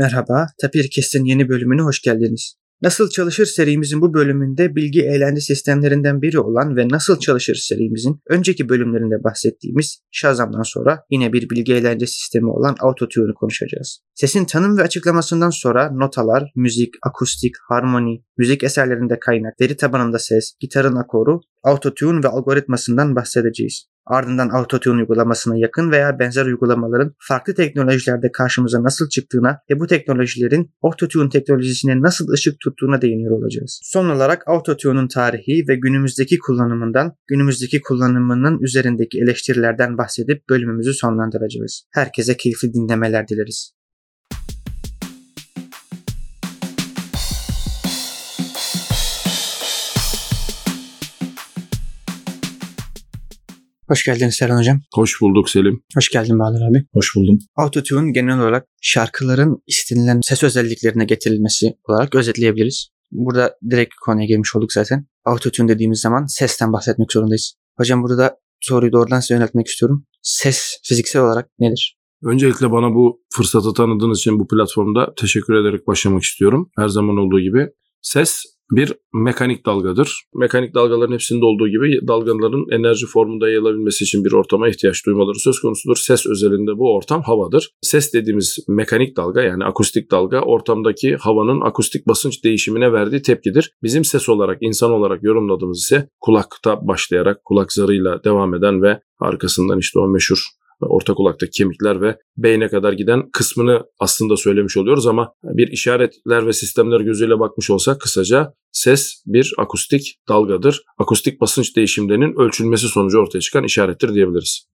Merhaba, Tapir Kest'in yeni bölümüne hoş geldiniz. Nasıl Çalışır serimizin bu bölümünde bilgi eğlence sistemlerinden biri olan ve Nasıl Çalışır serimizin önceki bölümlerinde bahsettiğimiz Shazam'dan sonra yine bir bilgi eğlence sistemi olan Autotune'u konuşacağız. Sesin tanım ve açıklamasından sonra notalar, müzik, akustik, harmoni, müzik eserlerinde kaynak, veri tabanında ses, gitarın akoru, Autotune ve algoritmasından bahsedeceğiz. Ardından Autotune uygulamasına yakın veya benzer uygulamaların farklı teknolojilerde karşımıza nasıl çıktığına ve bu teknolojilerin Autotune teknolojisine nasıl ışık tuttuğuna değiniyor olacağız. Son olarak Autotune'un tarihi ve günümüzdeki kullanımından, günümüzdeki kullanımının üzerindeki eleştirilerden bahsedip bölümümüzü sonlandıracağız. Herkese keyifli dinlemeler dileriz. Hoş geldiniz Serhan Hocam. Hoş bulduk Selim. Hoş geldin Bahadır abi. Hoş buldum. Autotune genel olarak şarkıların istenilen ses özelliklerine getirilmesi olarak özetleyebiliriz. Burada direkt konuya girmiş olduk zaten. Autotune dediğimiz zaman sesten bahsetmek zorundayız. Hocam burada soruyu doğrudan size yöneltmek istiyorum. Ses fiziksel olarak nedir? Öncelikle bana bu fırsatı tanıdığınız için bu platformda teşekkür ederek başlamak istiyorum. Her zaman olduğu gibi. Ses bir mekanik dalgadır. Mekanik dalgaların hepsinde olduğu gibi dalgaların enerji formunda yayılabilmesi için bir ortama ihtiyaç duymaları söz konusudur. Ses özelinde bu ortam havadır. Ses dediğimiz mekanik dalga yani akustik dalga ortamdaki havanın akustik basınç değişimine verdiği tepkidir. Bizim ses olarak, insan olarak yorumladığımız ise kulakta başlayarak kulak zarıyla devam eden ve arkasından işte o meşhur orta kulaktaki kemikler ve beyne kadar giden kısmını aslında söylemiş oluyoruz ama bir işaretler ve sistemler gözüyle bakmış olsak kısaca ses bir akustik dalgadır. Akustik basınç değişimlerinin ölçülmesi sonucu ortaya çıkan işarettir diyebiliriz.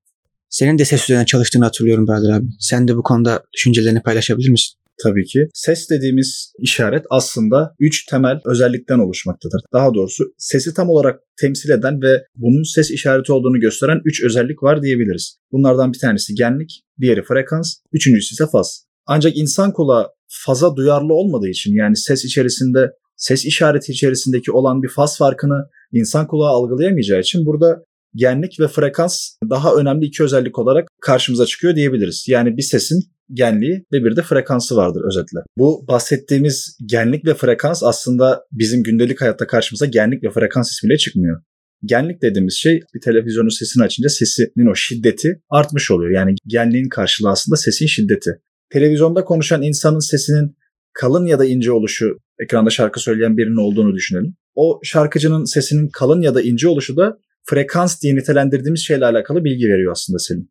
Senin de ses üzerine çalıştığını hatırlıyorum Bahadır abi. Sen de bu konuda düşüncelerini paylaşabilir misin? Tabii ki. Ses dediğimiz işaret aslında üç temel özellikten oluşmaktadır. Daha doğrusu sesi tam olarak temsil eden ve bunun ses işareti olduğunu gösteren üç özellik var diyebiliriz. Bunlardan bir tanesi genlik, diğeri frekans, üçüncüsü ise faz. Ancak insan kulağı faza duyarlı olmadığı için yani ses içerisinde ses işareti içerisindeki olan bir faz farkını insan kulağı algılayamayacağı için burada genlik ve frekans daha önemli iki özellik olarak karşımıza çıkıyor diyebiliriz. Yani bir sesin genliği ve bir de frekansı vardır özetle. Bu bahsettiğimiz genlik ve frekans aslında bizim gündelik hayatta karşımıza genlik ve frekans ismiyle çıkmıyor. Genlik dediğimiz şey bir televizyonun sesini açınca sesinin o şiddeti artmış oluyor. Yani genliğin karşılığı aslında sesin şiddeti. Televizyonda konuşan insanın sesinin kalın ya da ince oluşu, ekranda şarkı söyleyen birinin olduğunu düşünelim. O şarkıcının sesinin kalın ya da ince oluşu da frekans diye nitelendirdiğimiz şeyle alakalı bilgi veriyor aslında senin.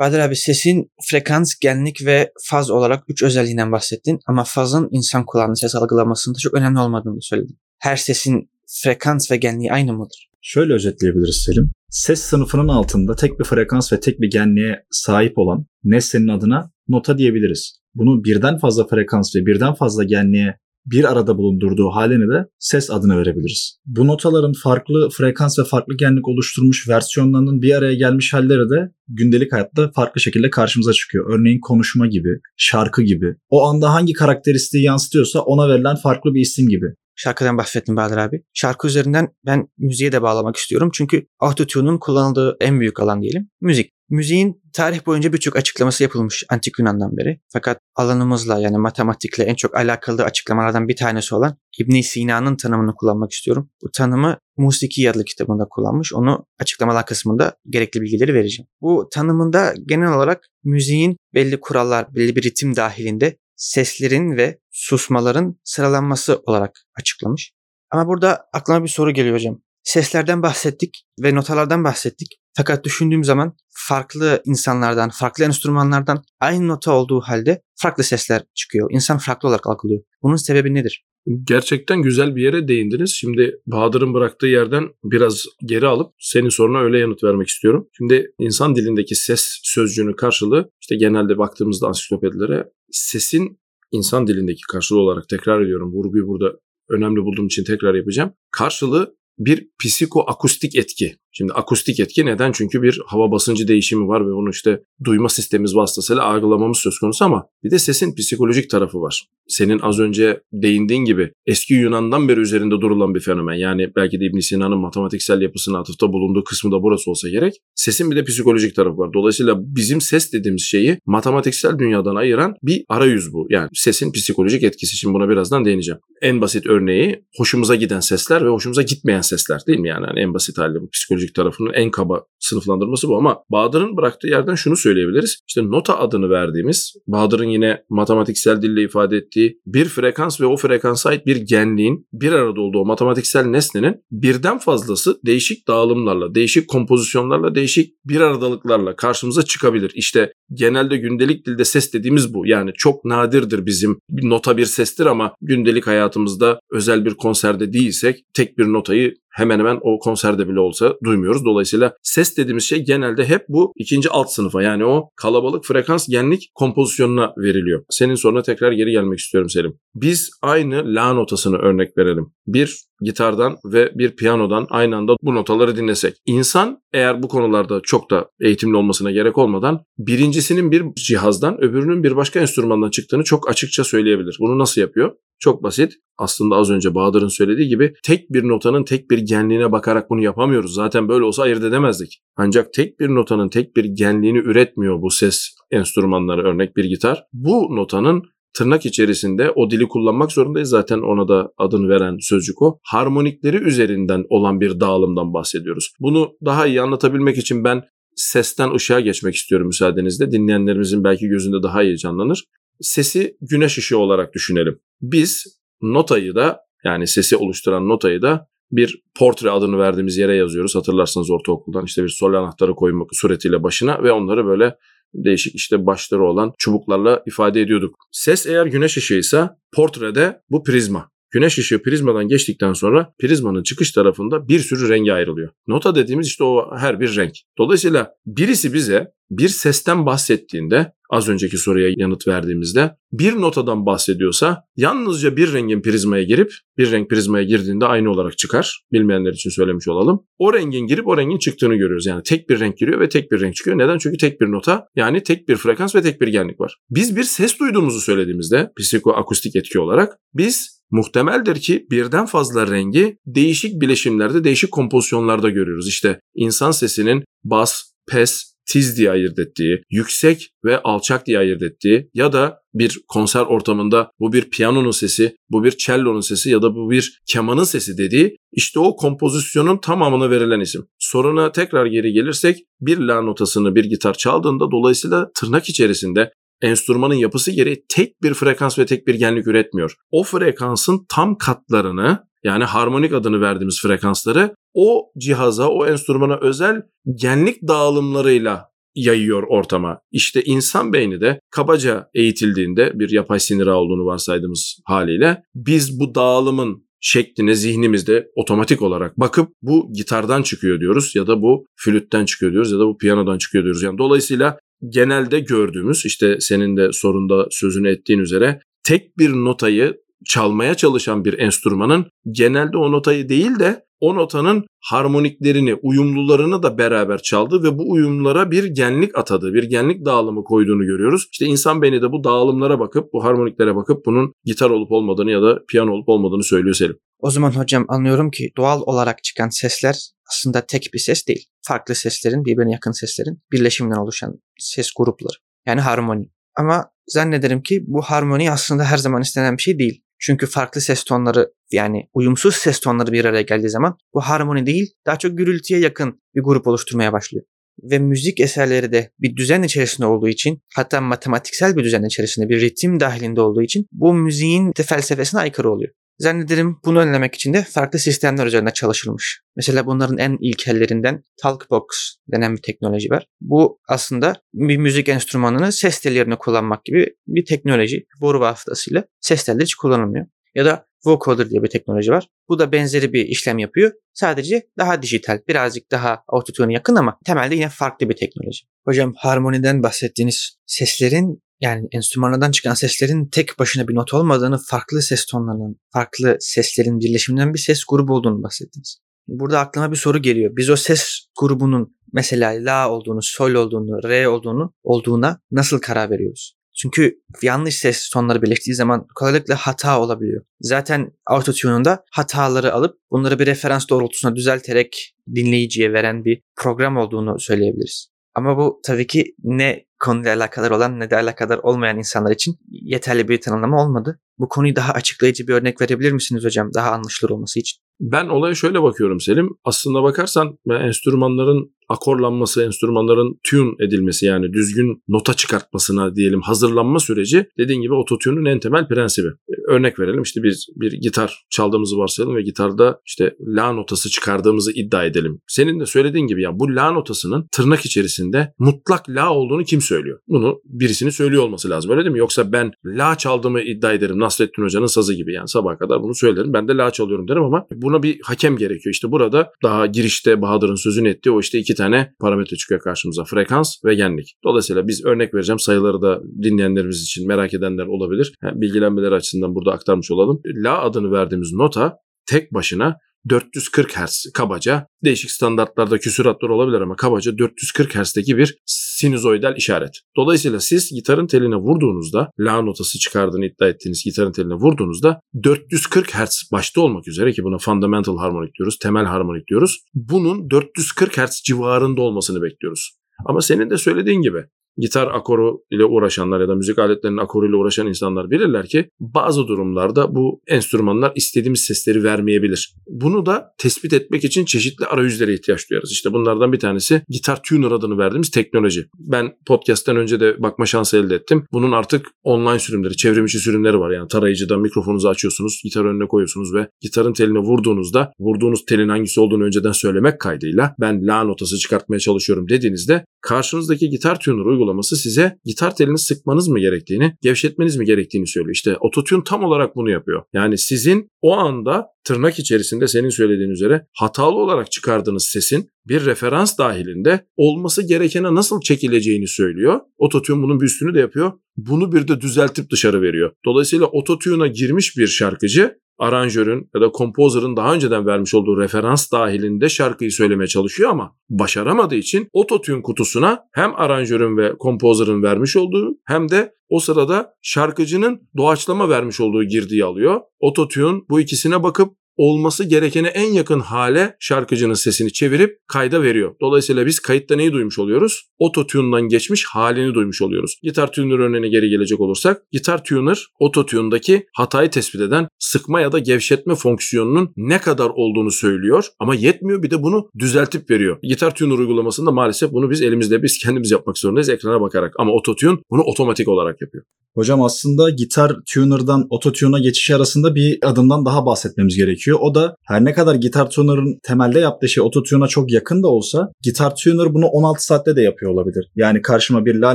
Bahadır abi sesin frekans, genlik ve faz olarak üç özelliğinden bahsettin ama fazın insan kulağının ses algılamasında çok önemli olmadığını söyledin. Her sesin frekans ve genliği aynı mıdır? Şöyle özetleyebiliriz Selim. Ses sınıfının altında tek bir frekans ve tek bir genliğe sahip olan nesnenin adına nota diyebiliriz. Bunu birden fazla frekans ve birden fazla genliğe bir arada bulundurduğu halini de ses adını verebiliriz. Bu notaların farklı frekans ve farklı genlik oluşturmuş versiyonlarının bir araya gelmiş halleri de gündelik hayatta farklı şekilde karşımıza çıkıyor. Örneğin konuşma gibi, şarkı gibi. O anda hangi karakteristiği yansıtıyorsa ona verilen farklı bir isim gibi. Şarkıdan bahsettim Bahadır abi. Şarkı üzerinden ben müziğe de bağlamak istiyorum. Çünkü autotune'un kullanıldığı en büyük alan diyelim müzik. Müziğin tarih boyunca birçok açıklaması yapılmış antik Yunan'dan beri. Fakat alanımızla yani matematikle en çok alakalı açıklamalardan bir tanesi olan ibn Sina'nın tanımını kullanmak istiyorum. Bu tanımı Musiki adlı kitabında kullanmış. Onu açıklamalar kısmında gerekli bilgileri vereceğim. Bu tanımında genel olarak müziğin belli kurallar, belli bir ritim dahilinde seslerin ve susmaların sıralanması olarak açıklamış. Ama burada aklıma bir soru geliyor hocam. Seslerden bahsettik ve notalardan bahsettik. Fakat düşündüğüm zaman farklı insanlardan, farklı enstrümanlardan aynı nota olduğu halde farklı sesler çıkıyor. İnsan farklı olarak algılıyor. Bunun sebebi nedir? Gerçekten güzel bir yere değindiniz. Şimdi Bahadır'ın bıraktığı yerden biraz geri alıp senin soruna öyle yanıt vermek istiyorum. Şimdi insan dilindeki ses sözcüğünün karşılığı işte genelde baktığımızda ansiklopedilere sesin insan dilindeki karşılığı olarak tekrar ediyorum. Vurguyu burada önemli bulduğum için tekrar yapacağım. Karşılığı bir psikoakustik etki. Şimdi akustik etki neden? Çünkü bir hava basıncı değişimi var ve onu işte duyma sistemimiz vasıtasıyla algılamamız söz konusu ama bir de sesin psikolojik tarafı var. Senin az önce değindiğin gibi eski Yunan'dan beri üzerinde durulan bir fenomen. Yani belki de İbn Sina'nın matematiksel yapısına atıfta bulunduğu kısmı da burası olsa gerek. Sesin bir de psikolojik tarafı var. Dolayısıyla bizim ses dediğimiz şeyi matematiksel dünyadan ayıran bir arayüz bu. Yani sesin psikolojik etkisi. Şimdi buna birazdan değineceğim. En basit örneği hoşumuza giden sesler ve hoşumuza gitmeyen sesler değil mi? Yani, yani en basit hali bu psikolojik tarafının en kaba sınıflandırması bu ama Bahadır'ın bıraktığı yerden şunu söyleyebiliriz. İşte nota adını verdiğimiz Bahadır'ın yine matematiksel dille ifade ettiği bir frekans ve o frekansa ait bir genliğin bir arada olduğu matematiksel nesnenin birden fazlası değişik dağılımlarla, değişik kompozisyonlarla, değişik bir aradalıklarla karşımıza çıkabilir. İşte genelde gündelik dilde ses dediğimiz bu. Yani çok nadirdir bizim bir nota bir sestir ama gündelik hayatımızda özel bir konserde değilsek tek bir notayı hemen hemen o konserde bile olsa duymuyoruz. Dolayısıyla ses dediğimiz şey genelde hep bu ikinci alt sınıfa yani o kalabalık frekans genlik kompozisyonuna veriliyor. Senin soruna tekrar geri gelmek istiyorum Selim. Biz aynı la notasını örnek verelim. Bir gitardan ve bir piyanodan aynı anda bu notaları dinlesek. İnsan eğer bu konularda çok da eğitimli olmasına gerek olmadan birincisinin bir cihazdan öbürünün bir başka enstrümandan çıktığını çok açıkça söyleyebilir. Bunu nasıl yapıyor? Çok basit. Aslında az önce Bahadır'ın söylediği gibi tek bir notanın tek bir genliğine bakarak bunu yapamıyoruz. Zaten böyle olsa ayırt edemezdik. Ancak tek bir notanın tek bir genliğini üretmiyor bu ses enstrümanları örnek bir gitar. Bu notanın tırnak içerisinde o dili kullanmak zorundayız. Zaten ona da adını veren sözcük o. Harmonikleri üzerinden olan bir dağılımdan bahsediyoruz. Bunu daha iyi anlatabilmek için ben sesten ışığa geçmek istiyorum müsaadenizle. Dinleyenlerimizin belki gözünde daha iyi canlanır. Sesi güneş ışığı olarak düşünelim. Biz notayı da yani sesi oluşturan notayı da bir portre adını verdiğimiz yere yazıyoruz. Hatırlarsanız ortaokuldan işte bir sol anahtarı koymak suretiyle başına ve onları böyle değişik işte başları olan çubuklarla ifade ediyorduk. Ses eğer güneş ışığıysa portrede bu prizma. Güneş ışığı prizmadan geçtikten sonra prizmanın çıkış tarafında bir sürü rengi ayrılıyor. Nota dediğimiz işte o her bir renk. Dolayısıyla birisi bize bir sesten bahsettiğinde az önceki soruya yanıt verdiğimizde bir notadan bahsediyorsa yalnızca bir rengin prizmaya girip bir renk prizmaya girdiğinde aynı olarak çıkar. Bilmeyenler için söylemiş olalım. O rengin girip o rengin çıktığını görüyoruz. Yani tek bir renk giriyor ve tek bir renk çıkıyor. Neden? Çünkü tek bir nota yani tek bir frekans ve tek bir genlik var. Biz bir ses duyduğumuzu söylediğimizde psikoakustik etki olarak biz muhtemeldir ki birden fazla rengi değişik bileşimlerde, değişik kompozisyonlarda görüyoruz. İşte insan sesinin bas, pes, tiz diye ayırt ettiği, yüksek ve alçak diye ayırt ettiği ya da bir konser ortamında bu bir piyanonun sesi, bu bir cellonun sesi ya da bu bir kemanın sesi dediği işte o kompozisyonun tamamına verilen isim. Soruna tekrar geri gelirsek bir la notasını bir gitar çaldığında dolayısıyla tırnak içerisinde enstrümanın yapısı gereği tek bir frekans ve tek bir genlik üretmiyor. O frekansın tam katlarını yani harmonik adını verdiğimiz frekansları o cihaza, o enstrümana özel genlik dağılımlarıyla yayıyor ortama. İşte insan beyni de kabaca eğitildiğinde bir yapay sinir ağı olduğunu varsaydığımız haliyle biz bu dağılımın şekline zihnimizde otomatik olarak bakıp bu gitardan çıkıyor diyoruz ya da bu flütten çıkıyor diyoruz ya da bu piyanodan çıkıyor diyoruz. Yani dolayısıyla genelde gördüğümüz işte senin de sorunda sözünü ettiğin üzere tek bir notayı çalmaya çalışan bir enstrümanın genelde o notayı değil de o notanın harmoniklerini, uyumlularını da beraber çaldı ve bu uyumlara bir genlik atadı, bir genlik dağılımı koyduğunu görüyoruz. İşte insan beyni de bu dağılımlara bakıp, bu harmoniklere bakıp bunun gitar olup olmadığını ya da piyano olup olmadığını söylüyor Selim. O zaman hocam anlıyorum ki doğal olarak çıkan sesler aslında tek bir ses değil. Farklı seslerin, birbirine yakın seslerin birleşiminden oluşan ses grupları. Yani harmoni. Ama zannederim ki bu harmoni aslında her zaman istenen bir şey değil. Çünkü farklı ses tonları yani uyumsuz ses tonları bir araya geldiği zaman bu harmoni değil daha çok gürültüye yakın bir grup oluşturmaya başlıyor. Ve müzik eserleri de bir düzen içerisinde olduğu için hatta matematiksel bir düzen içerisinde bir ritim dahilinde olduğu için bu müziğin de felsefesine aykırı oluyor. Zannederim bunu önlemek için de farklı sistemler üzerinde çalışılmış. Mesela bunların en ilkellerinden Talkbox denen bir teknoloji var. Bu aslında bir müzik enstrümanını ses tellerine kullanmak gibi bir teknoloji. Boru vasıtasıyla ses telleri hiç kullanılmıyor. Ya da vocoder diye bir teknoloji var. Bu da benzeri bir işlem yapıyor. Sadece daha dijital, birazcık daha autotune'a yakın ama temelde yine farklı bir teknoloji. Hocam harmoniden bahsettiğiniz seslerin yani enstrümanlardan çıkan seslerin tek başına bir not olmadığını, farklı ses tonlarının, farklı seslerin birleşiminden bir ses grubu olduğunu bahsettiniz. Burada aklıma bir soru geliyor. Biz o ses grubunun mesela la olduğunu, sol olduğunu, re olduğunu olduğuna nasıl karar veriyoruz? Çünkü yanlış ses tonları birleştiği zaman kolaylıkla hata olabiliyor. Zaten autotune'unda hataları alıp bunları bir referans doğrultusuna düzelterek dinleyiciye veren bir program olduğunu söyleyebiliriz. Ama bu tabii ki ne konuyla alakadar olan ne de alakadar olmayan insanlar için yeterli bir tanımlama olmadı. Bu konuyu daha açıklayıcı bir örnek verebilir misiniz hocam daha anlaşılır olması için? Ben olaya şöyle bakıyorum Selim. Aslında bakarsan enstrümanların akorlanması, enstrümanların tune edilmesi yani düzgün nota çıkartmasına diyelim hazırlanma süreci dediğin gibi ototune'un en temel prensibi. E, örnek verelim işte biz bir gitar çaldığımızı varsayalım ve gitarda işte la notası çıkardığımızı iddia edelim. Senin de söylediğin gibi yani bu la notasının tırnak içerisinde mutlak la olduğunu kim söylüyor? Bunu birisini söylüyor olması lazım öyle değil mi? Yoksa ben la çaldığımı iddia ederim Nasrettin Hoca'nın sazı gibi yani sabaha kadar bunu söylerim. Ben de la çalıyorum derim ama buna bir hakem gerekiyor. İşte burada daha girişte Bahadır'ın sözünü ettiği o işte iki tane parametre çıkıyor karşımıza. Frekans ve genlik. Dolayısıyla biz örnek vereceğim sayıları da dinleyenlerimiz için merak edenler olabilir. Yani bilgilenmeleri açısından burada aktarmış olalım. La adını verdiğimiz nota tek başına 440 Hz kabaca değişik standartlarda küsuratlar olabilir ama kabaca 440 Hz'deki bir sinüzoidal işaret. Dolayısıyla siz gitarın teline vurduğunuzda la notası çıkardığını iddia ettiğiniz gitarın teline vurduğunuzda 440 Hz başta olmak üzere ki buna fundamental harmonik diyoruz, temel harmonik diyoruz. Bunun 440 Hz civarında olmasını bekliyoruz. Ama senin de söylediğin gibi gitar akoru ile uğraşanlar ya da müzik aletlerinin akoru ile uğraşan insanlar bilirler ki bazı durumlarda bu enstrümanlar istediğimiz sesleri vermeyebilir. Bunu da tespit etmek için çeşitli arayüzlere ihtiyaç duyarız. İşte bunlardan bir tanesi gitar tuner adını verdiğimiz teknoloji. Ben podcast'ten önce de bakma şansı elde ettim. Bunun artık online sürümleri, çevrimiçi sürümleri var. Yani tarayıcıda mikrofonunuzu açıyorsunuz, gitar önüne koyuyorsunuz ve gitarın teline vurduğunuzda vurduğunuz telin hangisi olduğunu önceden söylemek kaydıyla ben la notası çıkartmaya çalışıyorum dediğinizde karşınızdaki gitar tuner uygulaması size gitar telini sıkmanız mı gerektiğini, gevşetmeniz mi gerektiğini söylüyor. İşte ototune tam olarak bunu yapıyor. Yani sizin o anda tırnak içerisinde senin söylediğin üzere hatalı olarak çıkardığınız sesin bir referans dahilinde olması gerekene nasıl çekileceğini söylüyor. Ototune bunun bir üstünü de yapıyor. Bunu bir de düzeltip dışarı veriyor. Dolayısıyla ototune'a girmiş bir şarkıcı aranjörün ya da kompozörün daha önceden vermiş olduğu referans dahilinde şarkıyı söylemeye çalışıyor ama başaramadığı için ototune kutusuna hem aranjörün ve kompozörün vermiş olduğu hem de o sırada şarkıcının doğaçlama vermiş olduğu girdiği alıyor. Ototune bu ikisine bakıp olması gerekene en yakın hale şarkıcının sesini çevirip kayda veriyor. Dolayısıyla biz kayıtta neyi duymuş oluyoruz? Ototune'dan geçmiş halini duymuş oluyoruz. Gitar tuner örneğine geri gelecek olursak, gitar tuner ototune'daki hatayı tespit eden sıkma ya da gevşetme fonksiyonunun ne kadar olduğunu söylüyor ama yetmiyor bir de bunu düzeltip veriyor. Gitar tuner uygulamasında maalesef bunu biz elimizde biz kendimiz yapmak zorundayız ekrana bakarak ama ototune bunu otomatik olarak yapıyor. Hocam aslında gitar tuner'dan ototune'a geçiş arasında bir adımdan daha bahsetmemiz gerekiyor. O da her ne kadar gitar tuner'ın temelde yaptığı şey ototune'a çok yakın da olsa gitar tuner bunu 16 saatte de yapıyor olabilir. Yani karşıma bir la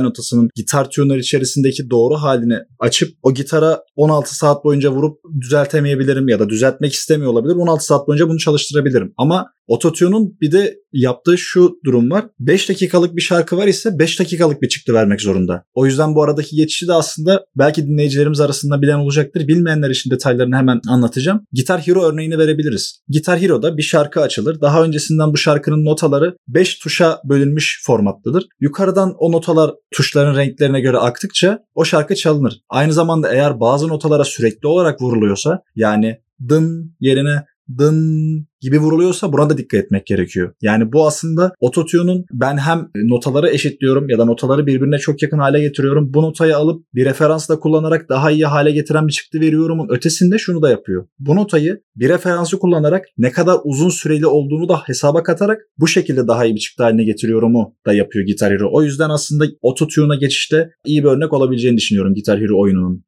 notasının gitar tuner içerisindeki doğru halini açıp o gitara 16 saat boyunca vurup düzeltemeyebilirim ya da düzeltmek istemiyor olabilir. 16 saat boyunca bunu çalıştırabilirim. Ama Ototune'un bir de yaptığı şu durum var. 5 dakikalık bir şarkı var ise 5 dakikalık bir çıktı vermek zorunda. O yüzden bu aradaki geçişi de aslında belki dinleyicilerimiz arasında bilen olacaktır. Bilmeyenler için detaylarını hemen anlatacağım. Gitar Hero örneğini verebiliriz. Gitar Hero'da bir şarkı açılır. Daha öncesinden bu şarkının notaları 5 tuşa bölünmüş formattadır. Yukarıdan o notalar tuşların renklerine göre aktıkça o şarkı çalınır. Aynı zamanda eğer bazı notalara sürekli olarak vuruluyorsa yani dın yerine dın gibi vuruluyorsa buna da dikkat etmek gerekiyor. Yani bu aslında ototune'un ben hem notaları eşitliyorum ya da notaları birbirine çok yakın hale getiriyorum. Bu notayı alıp bir referansla kullanarak daha iyi hale getiren bir çıktı veriyorumun ötesinde şunu da yapıyor. Bu notayı bir referansı kullanarak ne kadar uzun süreli olduğunu da hesaba katarak bu şekilde daha iyi bir çıktı haline getiriyorumu da yapıyor Guitar Hero. O yüzden aslında ototune'a geçişte iyi bir örnek olabileceğini düşünüyorum Guitar Hero oyununun.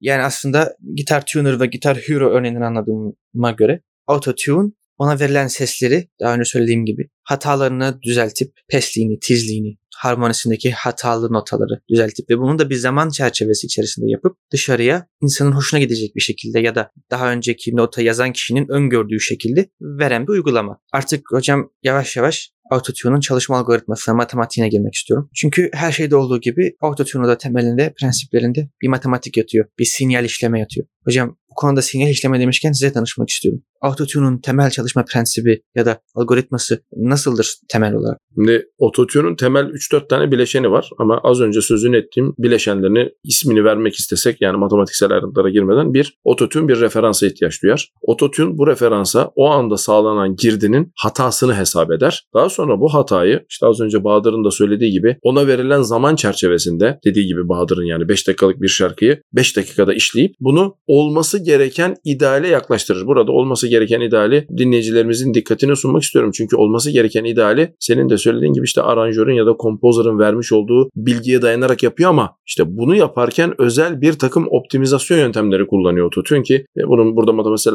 Yani aslında Gitar Tuner ve Gitar Hero örneğinden anladığıma göre Autotune ona verilen sesleri daha önce söylediğim gibi hatalarını düzeltip pesliğini, tizliğini, harmonisindeki hatalı notaları düzeltip ve bunu da bir zaman çerçevesi içerisinde yapıp dışarıya insanın hoşuna gidecek bir şekilde ya da daha önceki nota yazan kişinin öngördüğü şekilde veren bir uygulama. Artık hocam yavaş yavaş Autotune'un çalışma algoritmasına, matematiğine girmek istiyorum. Çünkü her şeyde olduğu gibi Autotune'un da temelinde, prensiplerinde bir matematik yatıyor. Bir sinyal işleme yatıyor. Hocam konuda sinyal işleme demişken size danışmak istiyorum. Autotune'un temel çalışma prensibi ya da algoritması nasıldır temel olarak? Şimdi Autotune'un temel 3-4 tane bileşeni var ama az önce sözünü ettiğim bileşenlerini ismini vermek istesek yani matematiksel ayrıntılara girmeden bir Autotune bir referansa ihtiyaç duyar. Autotune bu referansa o anda sağlanan girdinin hatasını hesap eder. Daha sonra bu hatayı işte az önce Bahadır'ın da söylediği gibi ona verilen zaman çerçevesinde dediği gibi Bahadır'ın yani 5 dakikalık bir şarkıyı 5 dakikada işleyip bunu olması gereken ideale yaklaştırır. Burada olması gereken ideali dinleyicilerimizin dikkatine sunmak istiyorum. Çünkü olması gereken ideali senin de söylediğin gibi işte aranjörün ya da kompozörün vermiş olduğu bilgiye dayanarak yapıyor ama işte bunu yaparken özel bir takım optimizasyon yöntemleri kullanıyor Autotune ki e, bunun burada matematiksel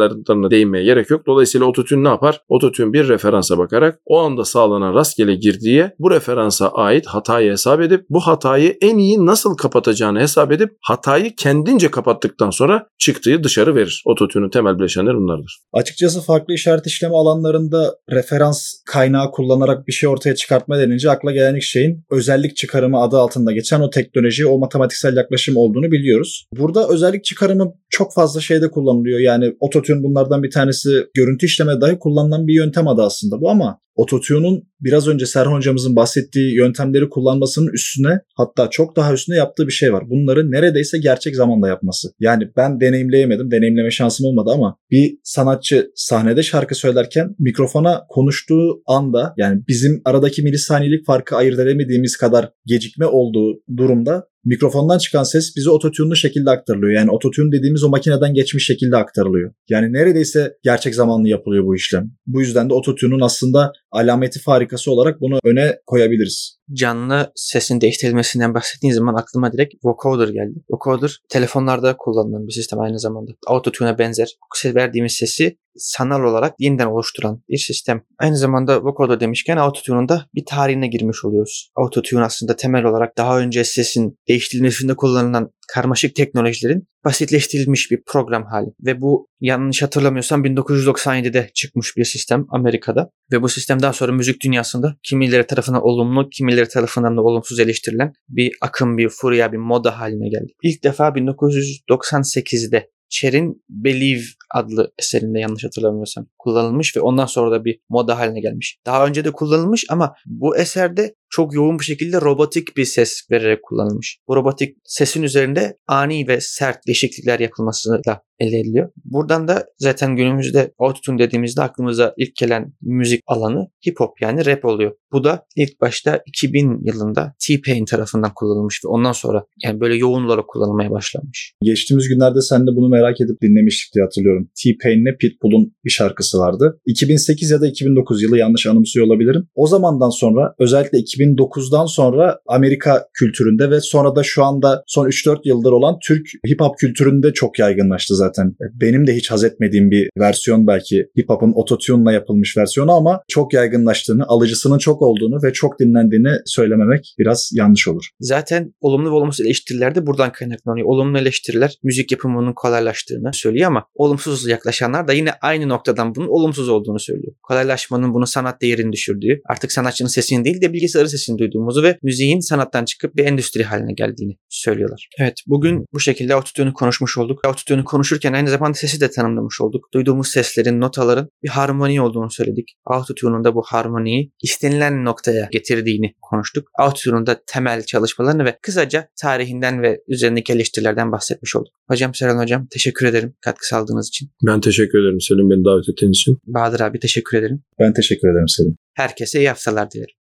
değinmeye gerek yok. Dolayısıyla Autotune ne yapar? Autotune bir referansa bakarak o anda sağlanan rastgele girdiye bu referansa ait hatayı hesap edip bu hatayı en iyi nasıl kapatacağını hesap edip hatayı kendince kapattıktan sonra çıktığı dışarı verir. Autotune'un temel bileşenleri bunlardır. Açıkçası farklı işaret işleme alanlarında referans kaynağı kullanarak bir şey ortaya çıkartma denince akla gelen ilk şeyin özellik çıkarımı adı altında geçen o teknoloji, o matematiksel yaklaşım olduğunu biliyoruz. Burada özellik çıkarımı çok fazla şeyde kullanılıyor. Yani ototune bunlardan bir tanesi görüntü işleme dahi kullanılan bir yöntem adı aslında bu ama Ototune'un biraz önce Serhan hocamızın bahsettiği yöntemleri kullanmasının üstüne hatta çok daha üstüne yaptığı bir şey var. Bunları neredeyse gerçek zamanda yapması. Yani ben deneyimleyemedim, deneyimleme şansım olmadı ama bir sanatçı sahnede şarkı söylerken mikrofona konuştuğu anda yani bizim aradaki milisaniyelik farkı ayırt edemediğimiz kadar gecikme olduğu durumda mikrofondan çıkan ses bize ototune'lu şekilde aktarılıyor. Yani ototune dediğimiz o makineden geçmiş şekilde aktarılıyor. Yani neredeyse gerçek zamanlı yapılıyor bu işlem. Bu yüzden de ototune'un aslında alameti farikası olarak bunu öne koyabiliriz. Canlı sesin değiştirilmesinden bahsettiğiniz zaman aklıma direkt vocoder geldi. Vocoder telefonlarda kullanılan bir sistem aynı zamanda. Autotune'a benzer. Verdiğimiz sesi sanal olarak yeniden oluşturan bir sistem. Aynı zamanda vocoder demişken autotune'un da bir tarihine girmiş oluyoruz. Autotune aslında temel olarak daha önce sesin değiştirilmesinde kullanılan karmaşık teknolojilerin basitleştirilmiş bir program hali. Ve bu yanlış hatırlamıyorsam 1997'de çıkmış bir sistem Amerika'da. Ve bu sistem daha sonra müzik dünyasında kimileri tarafından olumlu, kimileri tarafından da olumsuz eleştirilen bir akım, bir furya, bir moda haline geldi. İlk defa 1998'de Cher'in Believe adlı eserinde yanlış hatırlamıyorsam kullanılmış ve ondan sonra da bir moda haline gelmiş. Daha önce de kullanılmış ama bu eserde çok yoğun bir şekilde robotik bir ses vererek kullanılmış. Bu robotik sesin üzerinde ani ve sert değişiklikler yapılmasıyla elde ediliyor. Buradan da zaten günümüzde autotune dediğimizde aklımıza ilk gelen müzik alanı hip hop yani rap oluyor. Bu da ilk başta 2000 yılında T-Pain tarafından kullanılmış ve ondan sonra yani böyle yoğun olarak kullanılmaya başlanmış. Geçtiğimiz günlerde sen de bunu merak edip dinlemiştik diye hatırlıyorum. T-Pain'le Pitbull'un bir şarkısı vardı. 2008 ya da 2009 yılı yanlış anımsıyor olabilirim. O zamandan sonra özellikle 2009'dan sonra Amerika kültüründe ve sonra da şu anda son 3-4 yıldır olan Türk hip hop kültüründe çok yaygınlaştı zaten. Benim de hiç haz etmediğim bir versiyon belki hip hop'un ototune'la yapılmış versiyonu ama çok yaygınlaştığını, alıcısının çok olduğunu ve çok dinlendiğini söylememek biraz yanlış olur. Zaten olumlu ve olumsuz eleştiriler de buradan kaynaklanıyor. Olumlu eleştiriler müzik yapımının kolaylaştığını söylüyor ama olumsuz yaklaşanlar da yine aynı noktadan bunun olumsuz olduğunu söylüyor. Kolaylaşmanın bunu sanat değerini düşürdüğü, artık sanatçının sesini değil de bilgisayarın sesini duyduğumuzu ve müziğin sanattan çıkıp bir endüstri haline geldiğini söylüyorlar. Evet bugün bu şekilde autotune'u konuşmuş olduk. Autotune'u konuşurken aynı zamanda sesi de tanımlamış olduk. Duyduğumuz seslerin, notaların bir harmoni olduğunu söyledik. Autotune'un da bu harmoniyi istenilen noktaya getirdiğini konuştuk. Autotune'un da temel çalışmalarını ve kısaca tarihinden ve üzerindeki eleştirilerden bahsetmiş olduk. Hocam Serhan Hocam teşekkür ederim katkı sağladığınız için. Ben teşekkür ederim Selim beni davet ettiğin için. Bahadır abi teşekkür ederim. Ben teşekkür ederim Selim. Herkese iyi haftalar dilerim.